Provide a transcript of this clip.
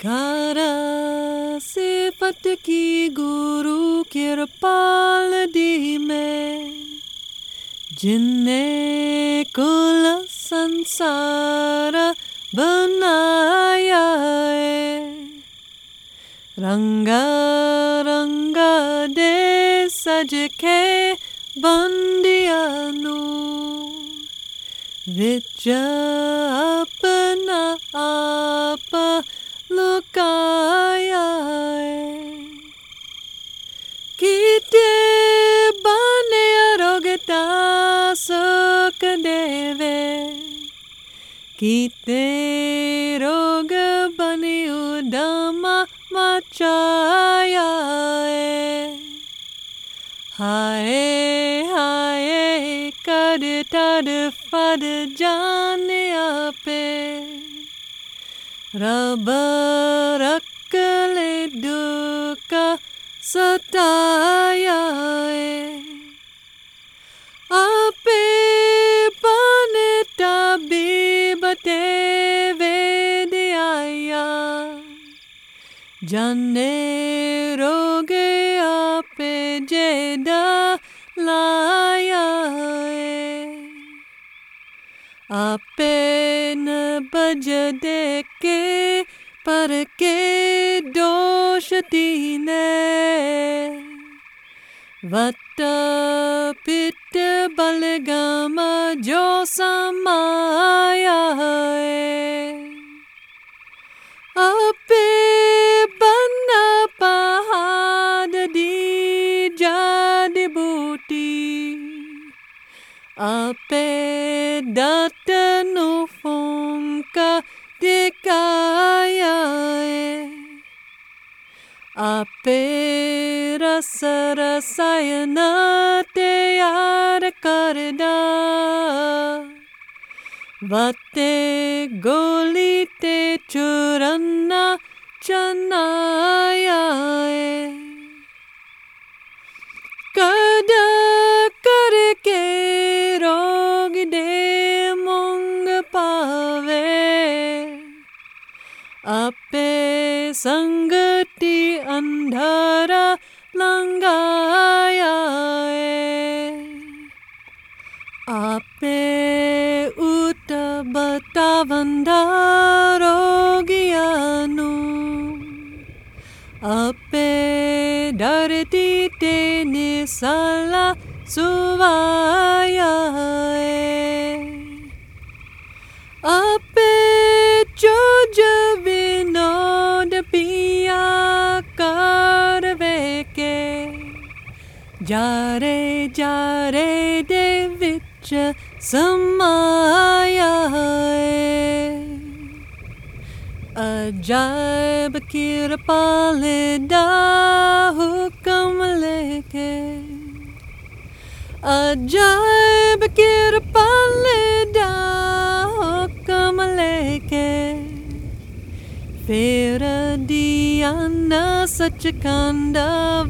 करा सिफत की गुरु कृपाल दी में जिनने कुल संसार बनाया है रंगा रंगा दे सज के बंदिया नू विच अपना आप look ay ay. Kite bane arogeta sok kite rog bane udama machaya hae hae kadita de fade jane ape. Rabarakale duka satayae. Ape paneta bibate vediyaya. Janne roge ape jeda layae. Ape Raja deke parake doshatine Vatta pitta balagama Nikaya Apera Sarasayana Teyara Karida Vate Golite Churana Chanaya Kada Karike आपे संगति अंधारा लंगाया आपे उत बतावंदारो गियानु आपे डरती ते निसला सुवाया जारे जारे दे विच समाया है अजाब किरपाल दा हुक्म लेके अजाब किरपाल दा हुक्म लेके फिर दिया न सचखंड वाल